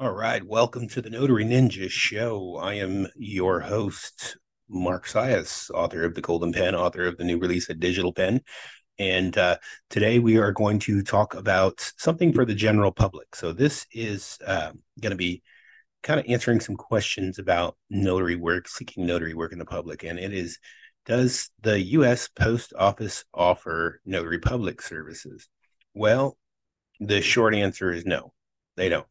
All right, welcome to the Notary Ninja Show. I am your host, Mark Sias, author of the Golden Pen, author of the new release of Digital Pen. And uh, today we are going to talk about something for the general public. So, this is uh, going to be kind of answering some questions about notary work, seeking notary work in the public. And it is Does the U.S. Post Office offer notary public services? Well, the short answer is no, they don't.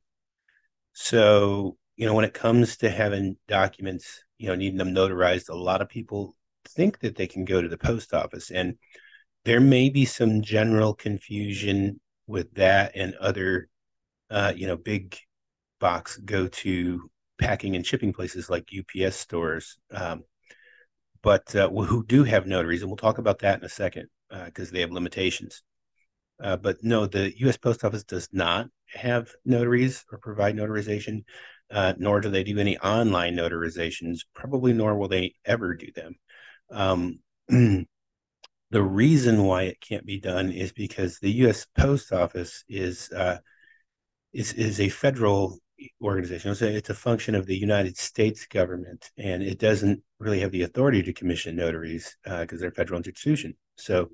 So, you know, when it comes to having documents, you know, needing them notarized, a lot of people think that they can go to the post office. And there may be some general confusion with that and other, uh, you know, big box go to packing and shipping places like UPS stores. Um, but uh, who do have notaries, and we'll talk about that in a second because uh, they have limitations. Uh, but no, the U.S. Post Office does not have notaries or provide notarization, uh, nor do they do any online notarizations. Probably, nor will they ever do them. Um, the reason why it can't be done is because the U.S. Post Office is uh, is is a federal organization. It's a, it's a function of the United States government, and it doesn't really have the authority to commission notaries because uh, they're a federal institution. So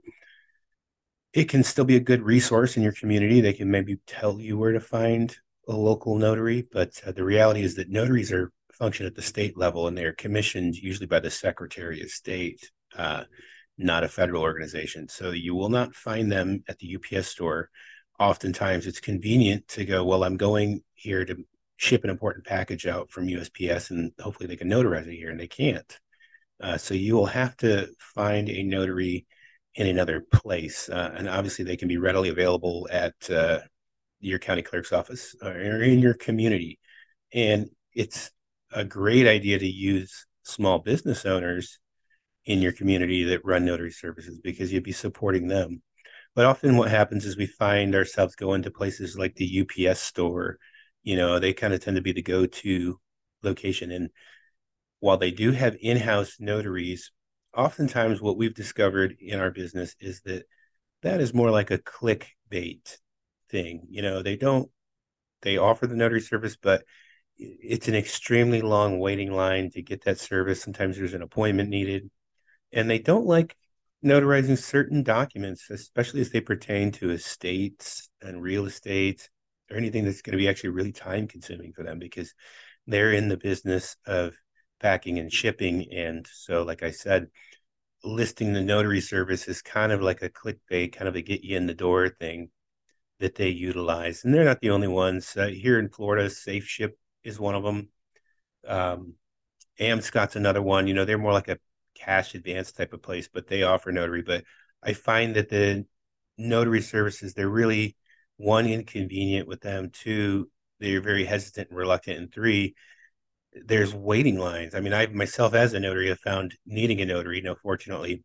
it can still be a good resource in your community. They can maybe tell you where to find a local notary, but uh, the reality is that notaries are function at the state level and they're commissioned usually by the Secretary of State, uh, not a federal organization. So you will not find them at the UPS store. Oftentimes, it's convenient to go. Well, I'm going here to ship an important package out from USPS, and hopefully they can notarize it here, and they can't. Uh, so you will have to find a notary in another place. Uh, and obviously, they can be readily available at uh, your county clerk's office or in your community. And it's a great idea to use small business owners in your community that run notary services because you'd be supporting them. But often, what happens is we find ourselves going to places like the UPS store. You know, they kind of tend to be the go to location. And while they do have in house notaries, oftentimes what we've discovered in our business is that that is more like a clickbait thing. You know, they don't they offer the notary service, but it's an extremely long waiting line to get that service. Sometimes there's an appointment needed, and they don't like notarizing certain documents, especially as they pertain to estates and real estate or anything that's going to be actually really time consuming for them because they're in the business of packing and shipping. And so, like I said, listing the notary service is kind of like a clickbait, kind of a get you in the door thing that they utilize. And they're not the only ones. Uh, here in Florida, Safe Ship is one of them. Um, Amscott's another one. You know, they're more like a cash advance type of place, but they offer notary. But I find that the notary services, they're really one inconvenient with them. Two, they're very hesitant and reluctant. And three, there's waiting lines. I mean, I myself as a notary have found needing a notary. Now, fortunately,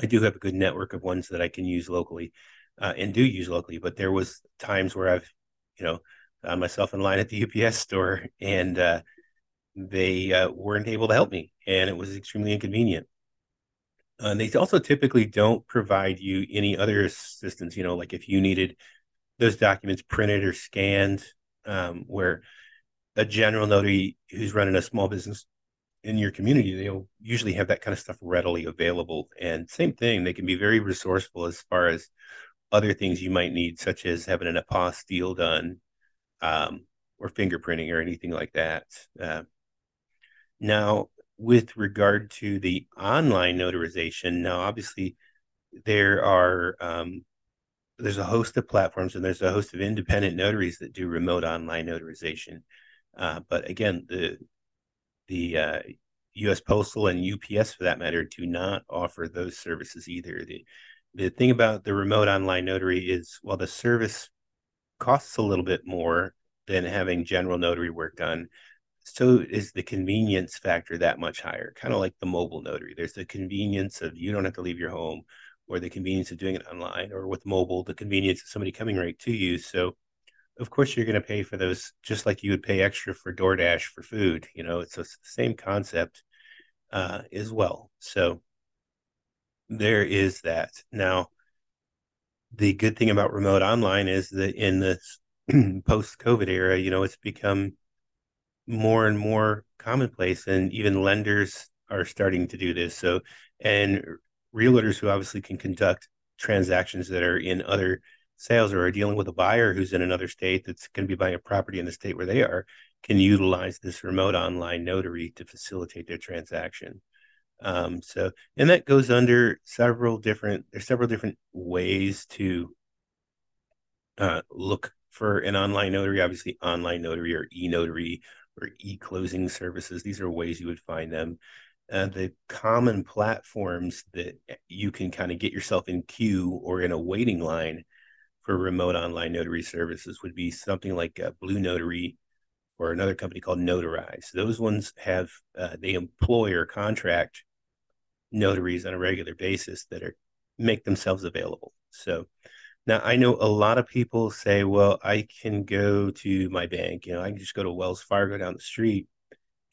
I do have a good network of ones that I can use locally uh, and do use locally. But there was times where I've, you know, found myself in line at the UPS store and uh, they uh, weren't able to help me, and it was extremely inconvenient. And they also typically don't provide you any other assistance. You know, like if you needed those documents printed or scanned, um, where a general notary who's running a small business in your community, they'll usually have that kind of stuff readily available. And same thing, they can be very resourceful as far as other things you might need, such as having an apostille done um, or fingerprinting or anything like that. Uh, now, with regard to the online notarization, now obviously there are um, there's a host of platforms and there's a host of independent notaries that do remote online notarization. Uh, but again, the the uh, U.S. Postal and UPS, for that matter, do not offer those services either. The the thing about the remote online notary is, while the service costs a little bit more than having general notary work done, so is the convenience factor that much higher. Kind of like the mobile notary. There's the convenience of you don't have to leave your home, or the convenience of doing it online, or with mobile, the convenience of somebody coming right to you. So of course you're going to pay for those just like you would pay extra for DoorDash for food. You know, it's the same concept uh, as well. So there is that. Now, the good thing about remote online is that in this post COVID era, you know, it's become more and more commonplace, and even lenders are starting to do this. So, and realtors who obviously can conduct transactions that are in other sales or are dealing with a buyer who's in another state that's going to be buying a property in the state where they are can utilize this remote online notary to facilitate their transaction. Um, so, and that goes under several different, there's several different ways to uh, look for an online notary, obviously online notary or e-notary or e-closing services. These are ways you would find them. Uh, the common platforms that you can kind of get yourself in queue or in a waiting line for remote online notary services would be something like uh, Blue Notary or another company called Notarize. Those ones have uh, they employ or contract notaries on a regular basis that are make themselves available. So now I know a lot of people say, well, I can go to my bank, you know, I can just go to Wells Fargo down the street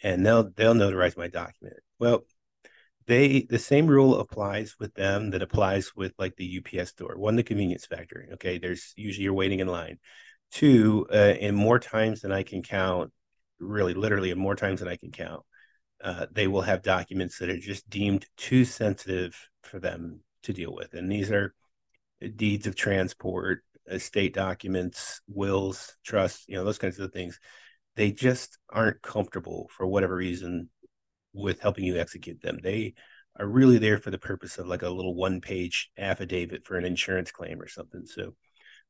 and they'll they'll notarize my document. Well, they the same rule applies with them that applies with like the UPS store. One, the convenience factor. Okay, there's usually you're waiting in line. Two, uh, in more times than I can count, really, literally, in more times than I can count, uh, they will have documents that are just deemed too sensitive for them to deal with, and these are deeds of transport, estate documents, wills, trusts, you know, those kinds of things. They just aren't comfortable for whatever reason with helping you execute them. They are really there for the purpose of like a little one page affidavit for an insurance claim or something. So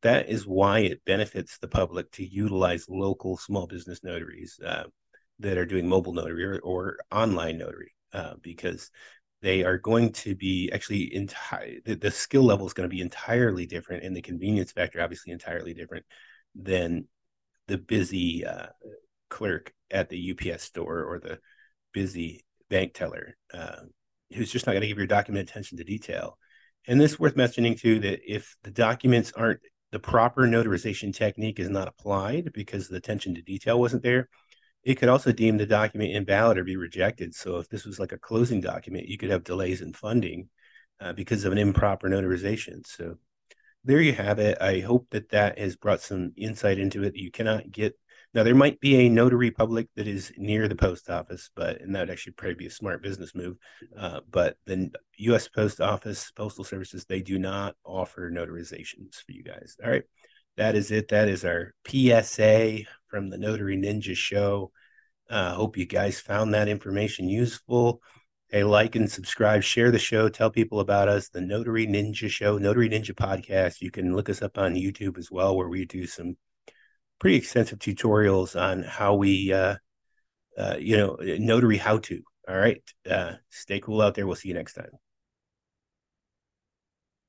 that is why it benefits the public to utilize local small business notaries uh, that are doing mobile notary or, or online notary uh, because they are going to be actually entire the, the, skill level is going to be entirely different and the convenience factor obviously entirely different than the busy uh, clerk at the ups store or the busy bank teller uh, who's just not going to give your document attention to detail and this worth mentioning too that if the documents aren't the proper notarization technique is not applied because the attention to detail wasn't there, it could also deem the document invalid or be rejected. So if this was like a closing document, you could have delays in funding uh, because of an improper notarization. So there you have it. I hope that that has brought some insight into it. You cannot get now, there might be a notary public that is near the post office, but and that would actually probably be a smart business move. Uh, but the U.S. Post Office, Postal Services, they do not offer notarizations for you guys. All right, that is it. That is our PSA from the Notary Ninja Show. Uh, hope you guys found that information useful. Hey, like and subscribe, share the show, tell people about us, the Notary Ninja Show, Notary Ninja Podcast. You can look us up on YouTube as well, where we do some pretty extensive tutorials on how we, uh, uh, you know, notary how to. All right. Uh, stay cool out there. We'll see you next time.